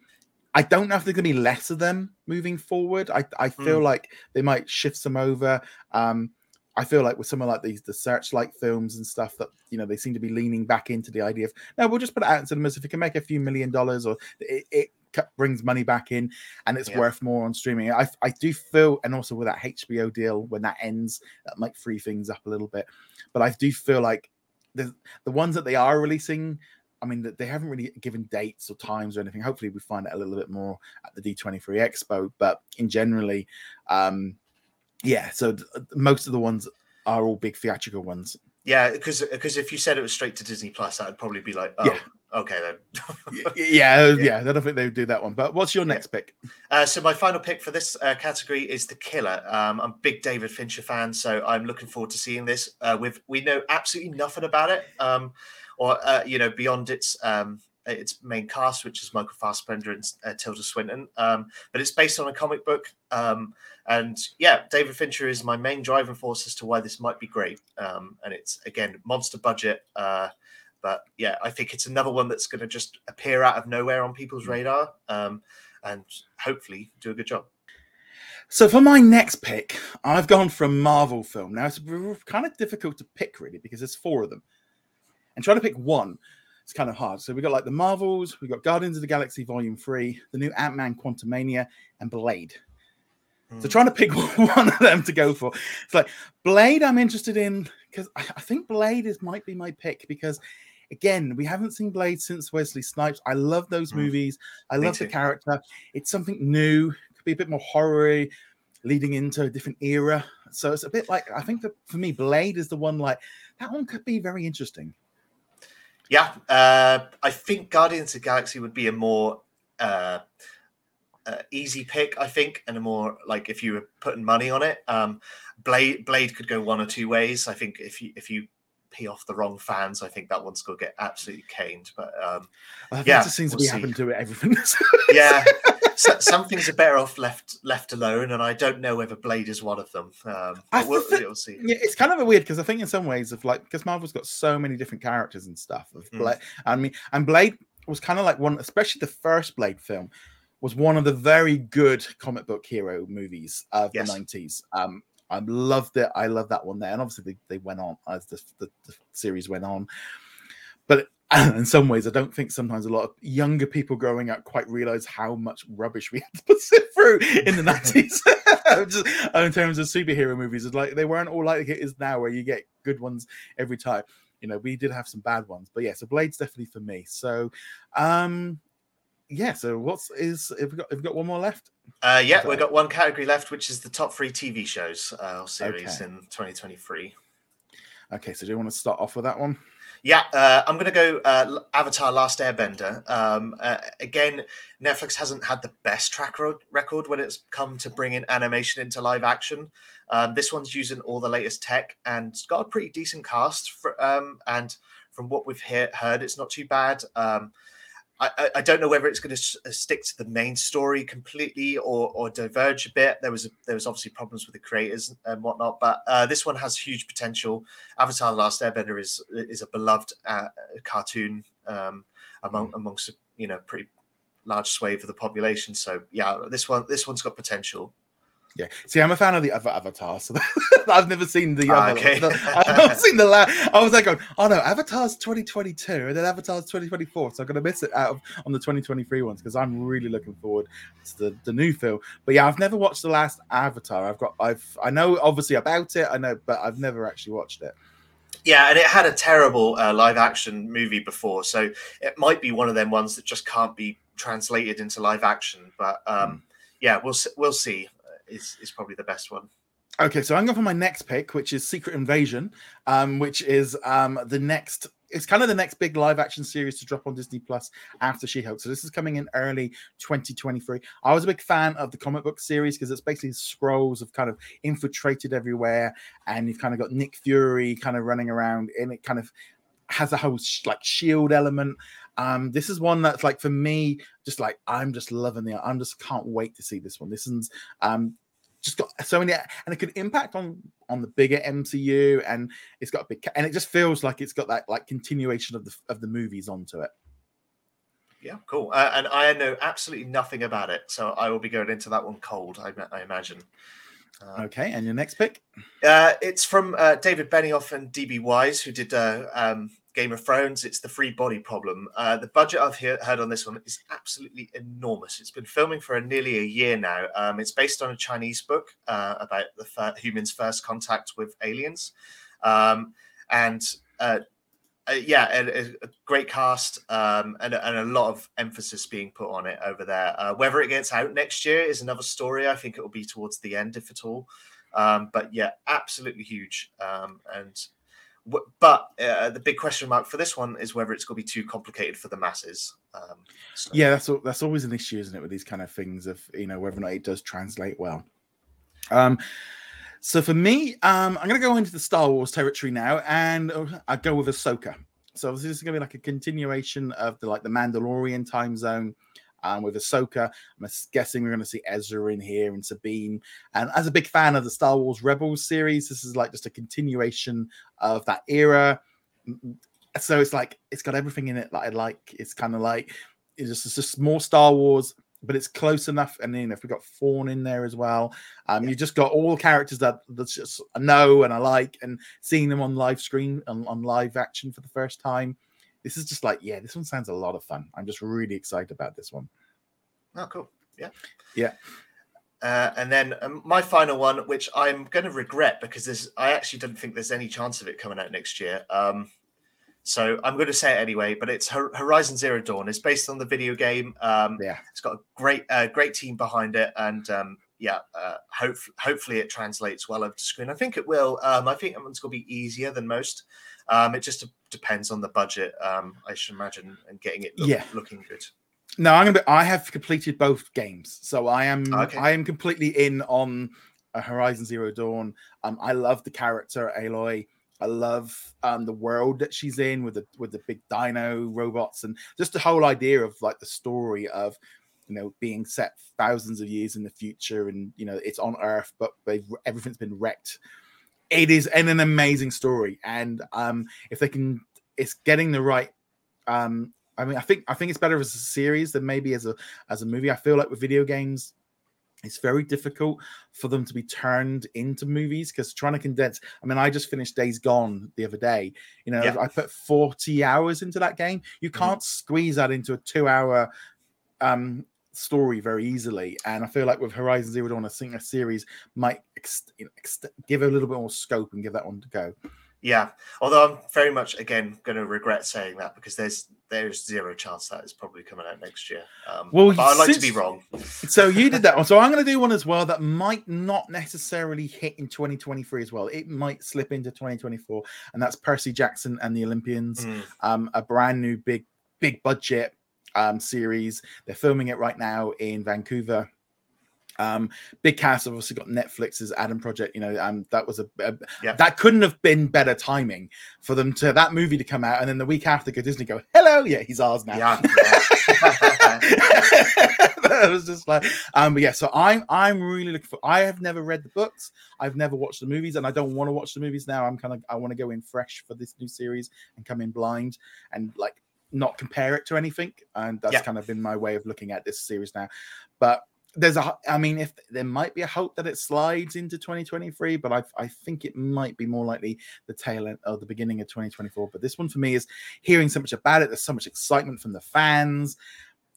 I don't know if there's going to be less of them moving forward. I I feel mm. like they might shift some over. Um, I feel like with some of like these the searchlight films and stuff that you know they seem to be leaning back into the idea of no, we'll just put it out in cinemas if it can make a few million dollars or it, it brings money back in and it's yeah. worth more on streaming. I, I do feel, and also with that HBO deal, when that ends, that might free things up a little bit. But I do feel like the, the ones that they are releasing, I mean, they haven't really given dates or times or anything. Hopefully, we find out a little bit more at the D23 Expo. But in generally, um, yeah, so most of the ones are all big theatrical ones. Yeah, because because if you said it was straight to Disney Plus, that would probably be like, oh, yeah. Okay then. <laughs> yeah, yeah, I don't think they would do that one. But what's your next yeah. pick? Uh, so my final pick for this uh, category is The Killer. Um, I'm a big David Fincher fan, so I'm looking forward to seeing this. Uh, with we know absolutely nothing about it, um, or uh, you know, beyond its um, its main cast, which is Michael Fassbender and uh, Tilda Swinton. Um, but it's based on a comic book. Um, and yeah, David Fincher is my main driving force as to why this might be great. Um, and it's again monster budget. Uh, but yeah, I think it's another one that's going to just appear out of nowhere on people's mm. radar, um, and hopefully do a good job. So for my next pick, I've gone for a Marvel film. Now it's kind of difficult to pick really because there's four of them, and trying to pick one it's kind of hard. So we got like the Marvels, we got Guardians of the Galaxy Volume Three, the new Ant Man Quantumania, and Blade. So hmm. trying to pick <laughs> one of them to go for. It's like Blade. I'm interested in because I think Blade is might be my pick because again, we haven't seen Blade since Wesley Snipes. I love those Mm. movies. I Me love the character. It's something new. Could be a bit more horror leading into a different era. So it's a bit like I think that for me, Blade is the one like that one could be very interesting. Yeah, uh, I think Guardians of the Galaxy would be a more uh, uh, easy pick, I think, and a more like if you were putting money on it. Um, Blade Blade could go one or two ways. I think if you if you pee off the wrong fans, I think that one's going to get absolutely caned. But um, think Yeah, it seems we'll be see. happening to everything. <laughs> yeah, so, <laughs> some things are better off left left alone, and I don't know whether Blade is one of them. Um, I we'll, think- we'll see. Yeah, it's kind of a weird because I think in some ways of like because Marvel's got so many different characters and stuff. Of Mm. Blade, I mean, and Blade was kind of like one, especially the first Blade film, was one of the very good comic book hero movies of Yes. the nineties. Um, I loved it. I love that one there, and obviously they, they went on as the, the, the series went on. But <clears throat> in some ways, I don't think sometimes a lot of younger people growing up quite realize how much rubbish we <laughs> had to sit through in the <laughs> nineties. <laughs> Just in terms of superhero movies, it's like they weren't all like it is now, where you get good ones every time. You know, we did have some bad ones, but yeah, so Blade's definitely for me. So, um, yeah. So what's is if we got if we got one more left? Uh, yeah, Okay. we've got one category left, which is the top three TV shows uh, or series Okay. in 2023. Okay, so do you want to start off with that one? Yeah, uh, I'm going to go uh, Avatar: Last Airbender. Um, uh, again, Netflix hasn't had the best track record when it's come to bringing animation into live action. Um, this one's using all the latest tech and it's got a pretty decent cast. For, um, and from what we've hear- heard, it's not too bad. I, I- I don't know whether it's going to stick to the main story completely or, or diverge a bit. There was a, there was obviously problems with the creators and whatnot, but uh, this one has huge potential. Avatar: The Last Airbender is is a beloved uh, cartoon um, among amongst you know pretty large swathe of the population. So yeah, this one this one's got potential. Yeah. See, I'm a fan of the other Avatar, so <laughs> I've never seen the Ah, other. okay. the- <laughs> I've <laughs> seen the last. I was like, going, oh no, Avatar's 2022, and then Avatar's 2024. So I'm gonna miss it out of on the 2023 ones because I'm really looking forward to the, the new film. But yeah, I've never watched the last Avatar. I've got, I've, I know obviously about it. I know, but I've never actually watched it. Yeah, and it had a terrible uh, live action movie before, so it might be one of them ones that just can't be translated into live action. But um, yeah, we'll we'll see. Is is probably the best one. Okay, so I'm going for my next pick, which is Secret Invasion, um, which is um, the next. It's kind of the next big live action series to drop on Disney Plus after She Hulk. So this is coming in early 2023. I was a big fan of the comic book series because it's basically Skrulls have kind of infiltrated everywhere, and you've kind of got Nick Fury kind of running around, and it kind of has a whole sh- like shield element. Um, this is one that's like for me, just like I'm just loving the. I'm just can't wait to see this one. This is um just got so many and it could impact on on the bigger MCU and it's got a big and it just feels like it's got that like continuation of the of the movies onto it. Yeah, cool. Uh, and I know absolutely nothing about it, so I will be going into that one cold. I, I imagine. Uh, Okay, and your next pick? Uh, it's from uh, David Benioff and DB Weiss, who did uh, um, Game of Thrones. It's the Three Body Problem. Uh, the budget I've hear, heard on this one is absolutely enormous. It's been filming for a, nearly a year now. Um, it's based on a Chinese book uh, about the fir- humans' first contact with aliens, um, and uh, uh, yeah, a, a- great cast um, and, a- and a lot of emphasis being put on it over there. Uh, whether it gets out next year is another story. I think it will be towards the end, if at all. Um, but yeah, absolutely huge. Um, and but uh, the big question mark for this one is whether it's going to be too complicated for the masses. Um, so- Yeah, that's that's always an issue, isn't it, with these kind of things of you know whether or not it does translate well. Um, so for me, um, I'm going to go into the Star Wars territory now, and uh, I go with Ahsoka. So this is going to be like a continuation of the like the Mandalorian time zone. Um, with Ahsoka, I'm guessing we're going to see Ezra in here and Sabine. And as a big fan of the Star Wars Rebels series, this is like just a continuation of that era. Mm, So it's like it's got everything in it that I like. It's kind of like it's just, it's just more Star Wars, but it's close enough. And then if we got Thrawn in there as well, um, you just got all characters that that's just I know and I like, and seeing them on live screen and on live action for the first time. This is just like, yeah, this one sounds a lot of fun. I'm just really excited about this one. Oh, cool. Yeah. Yeah. Uh, and then um, my final one, which I'm going to regret because there's, I actually don't think there's any chance of it coming out next year. Um, So I'm going to say it anyway, but it's Horizon Zero Dawn. It's based on the video game. Um, Yeah. It's got a great, uh, great team behind it, and um, yeah, uh, hope, hopefully it translates well over to screen. I think it will. Um, I think that one's going to be easier than most. Um, it just depends on the budget, um, I should imagine, and getting it look, Yeah. looking good. No, I'm gonna. Be, I have completed both games, so I am. Okay. I am completely in on uh, Horizon Zero Dawn. Um, I love the character Aloy. I love um the world that she's in with the with the big dino robots and just the whole idea of like the story of you know being set thousands of years in the future and you know it's on Earth, but they've everything's been wrecked. It is an, an amazing story, and um, if they can, it's getting the right um I mean, I think I think it's better as a series than maybe as a as a movie. I feel like with video games, it's very difficult for them to be turned into movies because trying to condense. I mean, I just finished Days Gone the other day. You know, Yeah. I put forty hours into that game. You Mhm. can't squeeze that into a two-hour um story very easily. And I feel like with Horizon Zero Dawn, I think a series might ex- ex- give a little bit more scope and give that one to go. Yeah, although I'm very much again going to regret saying that because there's there's zero chance that is probably coming out next year. Um, Well, I'd like to be wrong. So you did that <laughs> one. So I'm going to do one as well that might not necessarily hit in 2023 as well. It might slip into 2024, and that's Percy Jackson and the Olympians. Mm, Um, a brand new big big budget um series. They're filming it right now in Vancouver. Um, big cast. Obviously got Netflix's Adam Project. You know, um, that was a, a that couldn't have been better timing for them to that movie to come out, and then the week after, go Disney go, hello, yeah, he's ours now. yeah, <laughs> yeah. that was just like um but yeah so i'm i'm really looking for i have never read the books i've never watched the movies and i don't want to watch the movies now i'm kind of i want to go in fresh for this new series and come in blind and like not compare it to anything and that's Yeah. kind of been my way of looking at this series now but there's a i mean if there might be a hope that it slides into 2023 but i i think it might be more likely the tail end or the beginning of 2024 but this one for me is hearing so much about it there's so much excitement from the fans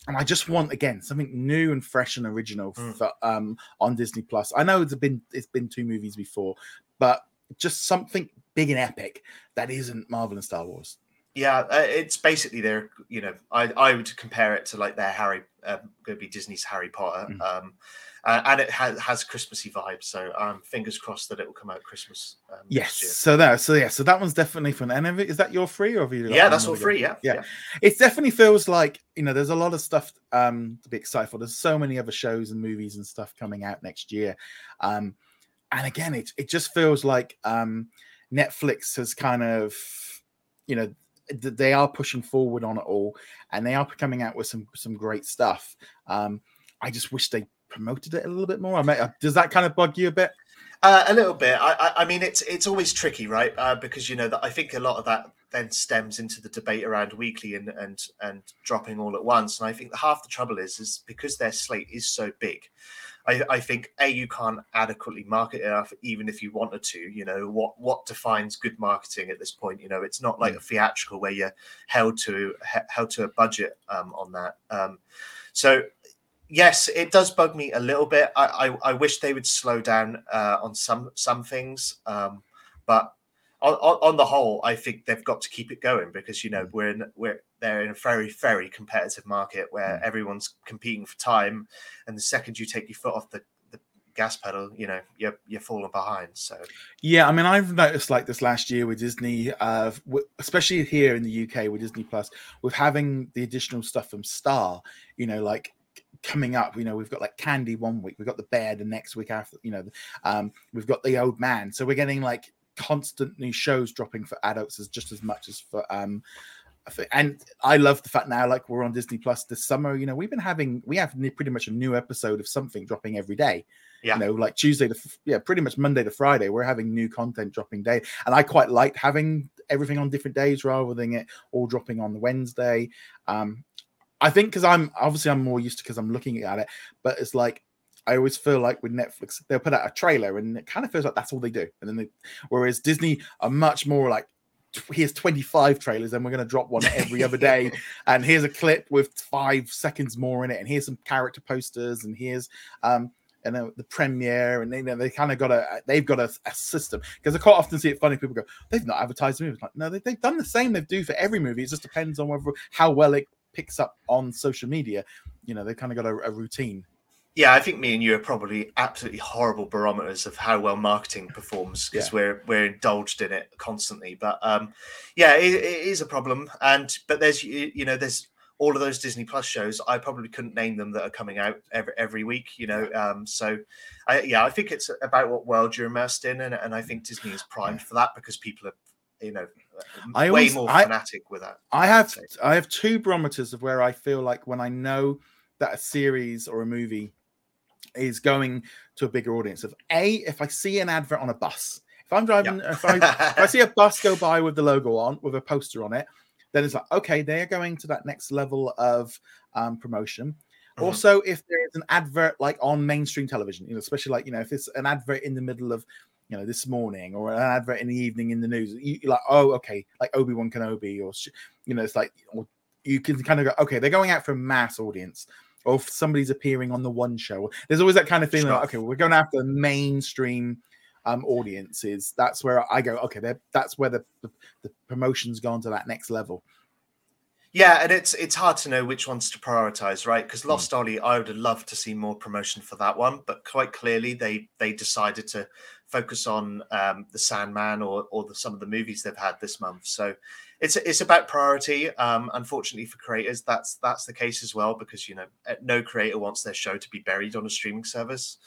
and I just want again something new and fresh and original Mm. for, um, on Disney Plus. I know it's been it's been two movies before, but just something big and epic that isn't Marvel and Star Wars. Yeah, uh, it's basically their, you know, I, I would compare it to like their Harry, uh, going to be Disney's Harry Potter. Mm. Um, uh, and it has, has Christmassy vibes. So um, fingers crossed that it will come out Christmas. Um, Yes, so that so yeah, so that one's definitely fun. And it- is that your free or have you? Yeah, that's all free. game? Yeah. Yeah. It definitely feels like you know there's a lot of stuff um to be excited for. There's so many other shows and movies and stuff coming out next year, um, and again, it it just feels like um Netflix has kind of you know they are pushing forward on it all, and they are coming out with some some great stuff. Um, I just wish they promoted it a little bit more. I mean, does that kind of bug you a bit? Uh, a little bit. I, I, I mean, it's it's always tricky, right? Uh, because you know that I think a lot of that then stems into the debate around weekly and and and dropping all at once. And I think half the trouble is is because their slate is so big. I, I think a you can't adequately market enough, even if you wanted to. You know what what defines good marketing at this point? You know, it's not like a theatrical where you're held to he- held to a budget um, on that. Um, so yes, it does bug me a little bit. I I, I wish they would slow down uh, on some some things, um, but on, on, on the whole, I think they've got to keep it going because you know we're in we're they're in a very very competitive market where everyone's competing for time, and the second you take your foot off the, the gas pedal, you know you're you're falling behind. So Yeah, I mean, I've noticed like this last year with Disney, uh, w- especially here in the UK with Disney Plus, with having the additional stuff from Star, you know, like coming up, you know, we've got like Candy one week, we've got the Bear the next week after, you know, um, we've got the Old Man, so we're getting like constant new shows dropping for adults as just as much as for um and I love the fact now, like we're on Disney Plus this summer. You know, we've been having we have pretty much a new episode of something dropping every day Yeah. you know like tuesday to yeah pretty much monday to friday we're having new content dropping day and i quite like having everything on different days rather than it all dropping on the wednesday um i think because i'm obviously i'm more used to because i'm looking at it but it's like I always feel like with Netflix, they'll put out a trailer and it kind of feels like that's all they do. And then they, whereas Disney are much more like, "Tw- here's 25 trailers and we're going to drop one every other day <laughs> and here's a clip with five seconds more in it and here's some character posters and here's um and then the premiere, and they, you know they kind of got a they've got a, a system because I quite often see it funny. People go, they've not advertised the movie. Like, no, they, they've done the same they do for every movie. It just depends on whether how well it picks up on social media. You know, they kind of got a, a routine. Yeah, I think me and you are probably absolutely horrible barometers of how well marketing performs because yeah. we're we're indulged in it constantly. But um, yeah, it, it is a problem. And but there's you know there's all of those Disney Plus shows. I probably couldn't name them that are coming out every every week. You know, um, so I, yeah, I think it's about what world you're immersed in, and, and I think Disney is primed for that because people are you know I way always, more fanatic I, with that. I have I have two barometers of where I feel like when I know that a series or a movie is going to a bigger audience of a if I see an advert on a bus. If I'm driving, if, I, if I see a bus go by with the logo on, with a poster on it, then it's like, okay, they're going to that next level of um, promotion. Mm-hmm. Also, if there's an advert like on mainstream television, you know, especially like, you know, if it's an advert in the middle of, you know, this morning or an advert in the evening in the news, you, are like, oh, okay, like Obi Wan Kenobi, or, you know, it's like, or you can kind of go, okay, they're going out for a mass audience or if somebody's appearing on the one show. There's always that kind of feeling like, okay, well, we're going after mainstream um, audiences. That's where I go, okay, that's where the, the, the promotion's gone to that next level. Yeah, and it's it's hard to know which ones to prioritize, right? Because hmm. Lost mm. Ollie, I would have loved to see more promotion for that one, but quite clearly they they decided to focus on um, the Sandman or or the, some of the movies they've had this month. So it's it's about priority. Um, unfortunately for creators, that's that's the case as well because you know no creator wants their show to be buried on a streaming service.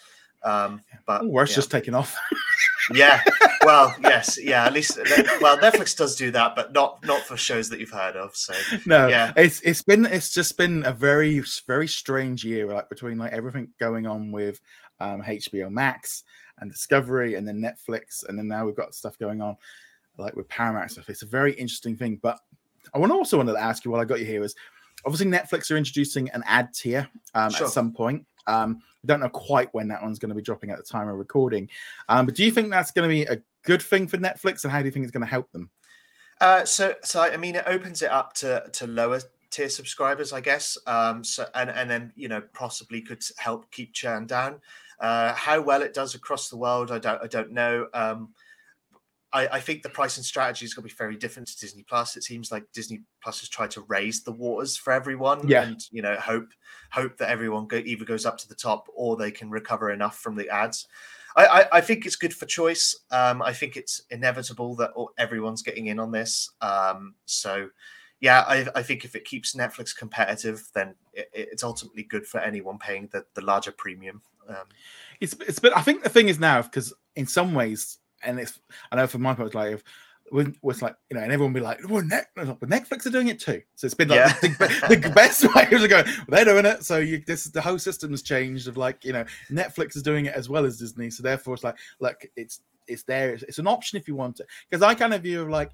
Um, but or it's yeah. just taking off. <laughs> yeah, well, yes, yeah. At least, well, Netflix does do that, but not not for shows that you've heard of. So <laughs> no, yeah, it's it's been it's just been a very very strange year, like between like everything going on with um, HBO Max and Discovery, and then Netflix, and then now we've got stuff going on like with Paramount stuff. It's a very interesting thing. But I want also wanted to ask you while I got you here is obviously Netflix are introducing an ad tier um, sure. at some point. Um, I don't know quite when that one's going to be dropping at the time of recording. Um, but do you think that's going to be a good thing for Netflix, and how do you think it's going to help them? Uh, so, so I mean, it opens it up to to lower tier subscribers, I guess. Um, so, and and then you know possibly could help keep churn down. Uh, how well it does across the world, I don't I don't know. Um, I, I, think the pricing strategy is going to be very different to Disney Plus. It seems like Disney Plus has tried to raise the waters for everyone, yeah. and you know hope hope that everyone go, either goes up to the top or they can recover enough from the ads. I, I, I think it's good for choice. Um, I think it's inevitable that everyone's getting in on this. Um, so, yeah, I, I, think if it keeps Netflix competitive, then it, it's ultimately good for anyone paying the, the larger premium. Um, it's it's but I think the thing is now because in some ways and it's I know from my point, like if was like you know, and everyone be like, "Well, Netflix, Netflix are doing it too." So it's been like yeah. the, the, best <laughs> way to go. Well, they're doing it, so you this the whole system's changed. Of like you know, Netflix is doing it as well as Disney, so therefore it's like, look, it's it's there. It's, it's an option if you want it. Because I kind of view of like,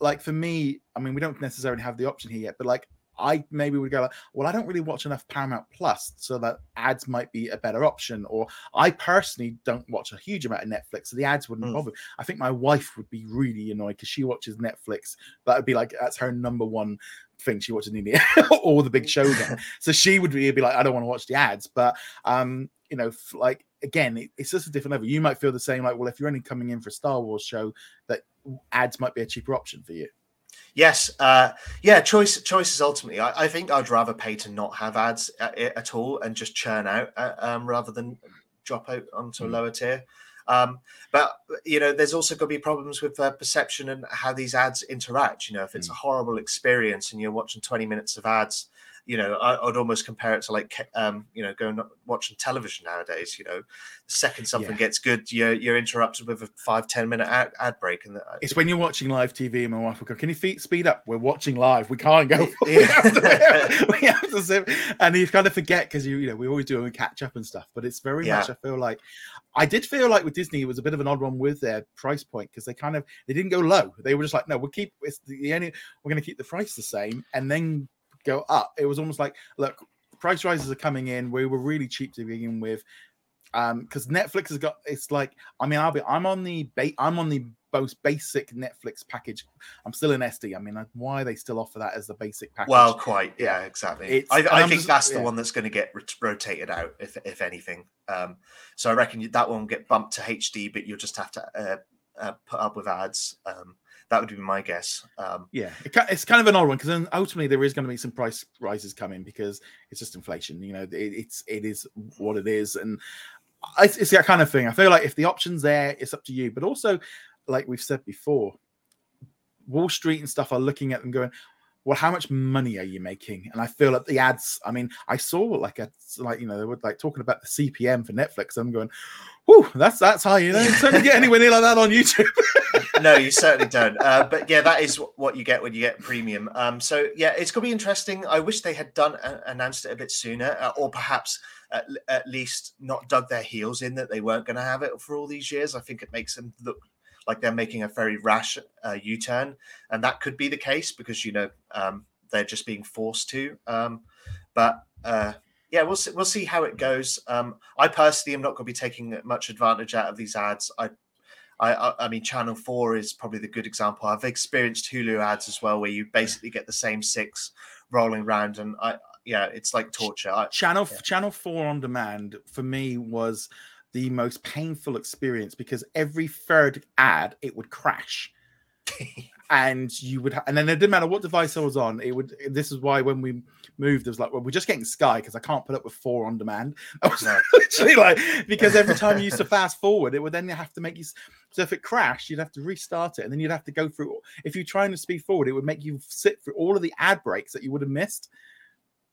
like for me, I mean, we don't necessarily have the option here yet, but like I maybe would go like, well, I don't really watch enough Paramount Plus, so that ads might be a better option. Or I personally don't watch a huge amount of Netflix, so the ads wouldn't mm. bother. I think my wife would be really annoyed because she watches Netflix. That would be like that's her number one thing she watches in the <laughs> all the big shows. <laughs> So she would be, be like, I don't want to watch the ads. But um, you know, like again, it, it's just a different level. You might feel the same, like, well, if you're only coming in for a Star Wars show, that ads might be a cheaper option for you. Yes, uh, yeah. Choice choices ultimately. I, I, think I'd rather pay to not have ads at, at all and just churn out uh, um, rather than drop out onto a hmm. lower tier. Um, but you know, there's also going to be problems with uh, perception and how these ads interact. You know, if it's mm. a horrible experience and you're watching 20 minutes of ads you know, I, would almost compare it to like, um, you know, going watching television nowadays. You know, the second something yeah. gets good, you're you're interrupted with a five ten minute ad, ad break, and the, uh, it's when you're watching live TV. And my wife will go, "Can you speed up? We're watching live. We can't go. <laughs> we, have to, <laughs> we have to <laughs> and you kind of forget because you you know we always do a catch up and stuff. But it's very yeah. much I feel like I did feel like with Disney it was a bit of an odd one with their price point because they kind of they didn't go low. They were just like, no, we'll keep it's the only we're going to keep the price the same and then go up. It was almost like, look, price rises are coming in. We were really cheap to begin with. Um, because Netflix has got it's like, I mean, I'll be I'm on the bait, I'm on the most basic Netflix package. I'm still in SD. I mean, why they still offer that as the basic package? Well, quite, yeah, exactly. I, I think just, that's the yeah. one that's going to get rotated out, if if anything. Um, so I reckon that one get bumped to HD, but you'll just have to uh, uh, put up with ads. Um, that would be my guess. Um, yeah, it, it's kind of an odd one because then ultimately there is going to be some price rises coming because it's just inflation. You know, it, it's it is what it is, and it's, it's that kind of thing. I feel like if the option's there, it's up to you. But also, like we've said before, Wall Street and stuff are looking at them going, well, how much money are you making? And I feel like the ads, I mean, I saw like a like you know, they were like talking about the CPM for Netflix. I'm going, whew, that's that's high, you know. You don't get anywhere near like that on YouTube. <laughs> no, you certainly don't. Uh, but yeah, that is what you get when you get premium. Um, so yeah, it's gonna be interesting. I wish they had done uh, announced it a bit sooner, uh, or perhaps at, at least not dug their heels in that they weren't going to have it for all these years. I think it makes them look like they're making a very rash uh, U-turn, and that could be the case because you know um, they're just being forced to. Um, but uh, yeah, we'll see, we'll see how it goes. Um, I personally am not going to be taking much advantage out of these ads. I, I, I mean, Channel Four is probably the good example. I've experienced Hulu ads as well, where you basically get the same six rolling around, and I, yeah, it's like torture. I, Channel yeah. Channel Four on demand for me was the most painful experience because every third ad it would crash. <laughs> and you would, ha- and then it didn't matter what device I was on. It would. This is why when we moved, it was like, well, we're just getting Sky because I can't put up with four on demand. <laughs> I was no. <laughs> literally like, because every time you used to fast forward, it would then have to make you. So if it crashed, you'd have to restart it, and then you'd have to go through. If you're trying to speed forward, it would make you sit through all of the ad breaks that you would have missed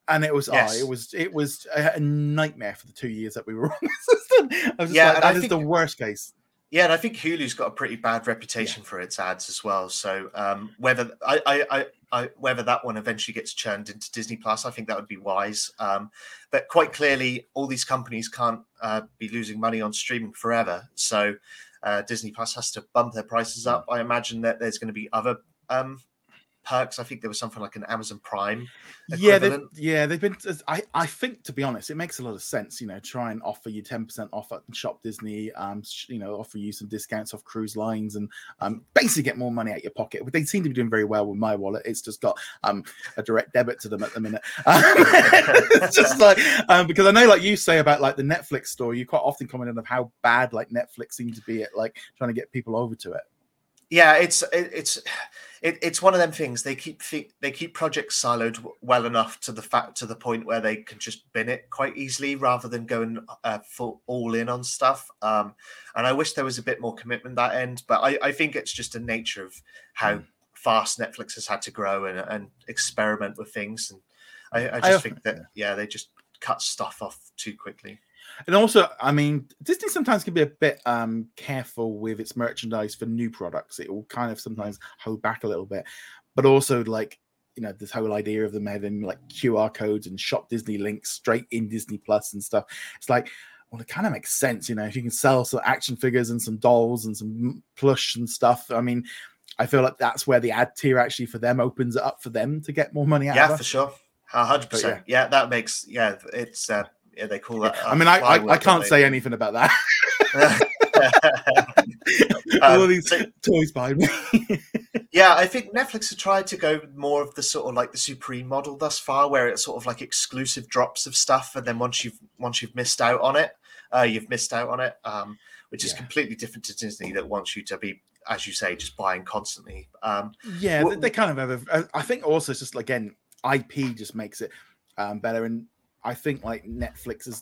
and it was yes. oh, it was it was a nightmare for the two years that we were <laughs> on the system. I was yeah, like, that is think, the worst case. Yeah, and I think Hulu's got a pretty bad reputation yeah. for its ads as well. So um, whether I, I, I, I, whether that one eventually gets churned into Disney Plus, I think that would be wise. Um, but quite clearly, all these companies can't uh, be losing money on streaming forever. So uh, Disney Plus has to bump their prices up. I imagine that there's going to be other um, perks. I think there was something like an Amazon Prime. Yeah, they, yeah, they've been. I, I think to be honest, it makes a lot of sense. You know, try and offer you ten percent off at Shop Disney. Um, you know, offer you some discounts off cruise lines and um, basically get more money out your pocket. But they seem to be doing very well with my wallet. It's just got um a direct debit to them at the minute. <laughs> it's just like um because I know, like you say about like the Netflix store, you quite often comment on how bad like Netflix seems to be at like trying to get people over to it yeah, it's it, it's it, it's one of them things. They keep they keep projects siloed well enough to the fact to the point where they can just bin it quite easily rather than going uh, full all in on stuff. Um, and I wish there was a bit more commitment that end, but I, I think it's just a nature of how mm. fast Netflix has had to grow and, and experiment with things. And I, I just I, think that yeah, they just cut stuff off too quickly. And also, I mean, Disney sometimes can be a bit um, careful with its merchandise for new products. It will kind of sometimes hold back a little bit. But also, like, you know, this whole idea of them having like QR codes and shop Disney links straight in Disney Plus and stuff. It's like, well, it kind of makes sense, you know, if you can sell some action figures and some dolls and some plush and stuff. I mean, I feel like that's where the ad tier actually for them opens it up for them to get more money out. Yeah, for sure, hundred percent. Yeah. yeah, that makes yeah, it's uh, yeah, they call that. I mean, I I, I can't say anything about that. <laughs> All um, these so, toys behind me. <laughs> yeah, I think Netflix have tried to go more of the sort of like the Supreme model thus far, where it's sort of like exclusive drops of stuff, and then once you've once you've missed out on it, uh, you've missed out on it, um, which is yeah. completely different to Disney that wants you to be, as you say, just buying constantly. Um, yeah, they, they, kind of have. A, I think also it's just again, IP just makes it um, better, and I think like Netflix is.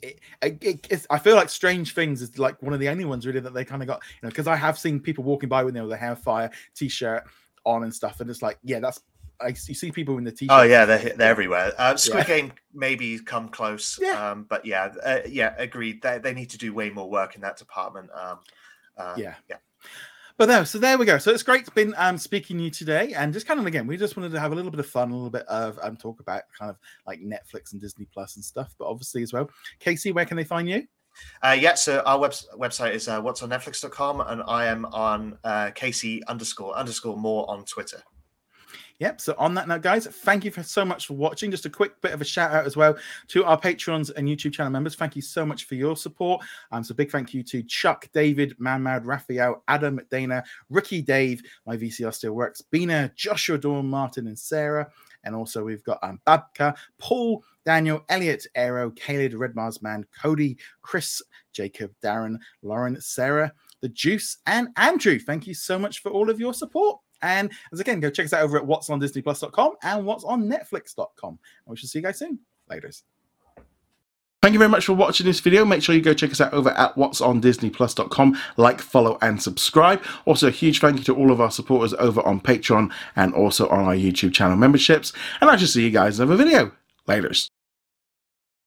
It, it, I feel like Stranger Things is like one of the only ones really that they kind of got, you know, because I have seen people walking by with you know the t-shirt on and stuff, and it's like, yeah, that's I you see people in the t-shirt. Oh yeah, they're they're everywhere. Uh, Squid yeah. Game maybe come close, yeah. Um, but yeah, uh, yeah, agreed. They, they need to do way more work in that department. Um, uh, yeah, yeah. But no, so there we go. So it's great been um, speaking to you today, and just kind of again, we just wanted to have a little bit of fun, a little bit of um, talk about kind of like Netflix and Disney Plus and stuff. But obviously as well, Kasey, where can they find you? Uh, yeah, so our web- website is uh, what's on netflix.com, and I am on uh, Kasey underscore underscore Moore on Twitter. Yep. So on that note, guys, thank you for so much for watching. Just a quick bit of a shout out as well to our patrons and YouTube channel members. Thank you so much for your support. Um, so big thank you to Chuck, David, Manmad, Raphael, Adam, Dana, Ricky, Dave, my VCR still works, Bina, Joshua, Dawn, Martin, and Sarah. And also we've got um, Babka, Paul, Daniel, Elliot, Aero, Caleb, Red Mars Man, Cody, Chris, Jacob, Darren, Lauren, Sarah, The Juice, and Andrew. Thank you so much for all of your support. And as again, go check us out over at what's on disneyplus.com and what's on netflix.com. And we shall see you guys soon. Later. Thank you very much for watching this video. Make sure you go check us out over at what's on disneyplus.com. Like, follow, and subscribe. Also, a huge thank you to all of our supporters over on Patreon and also on our YouTube channel memberships. And I shall see you guys in another video. Laters.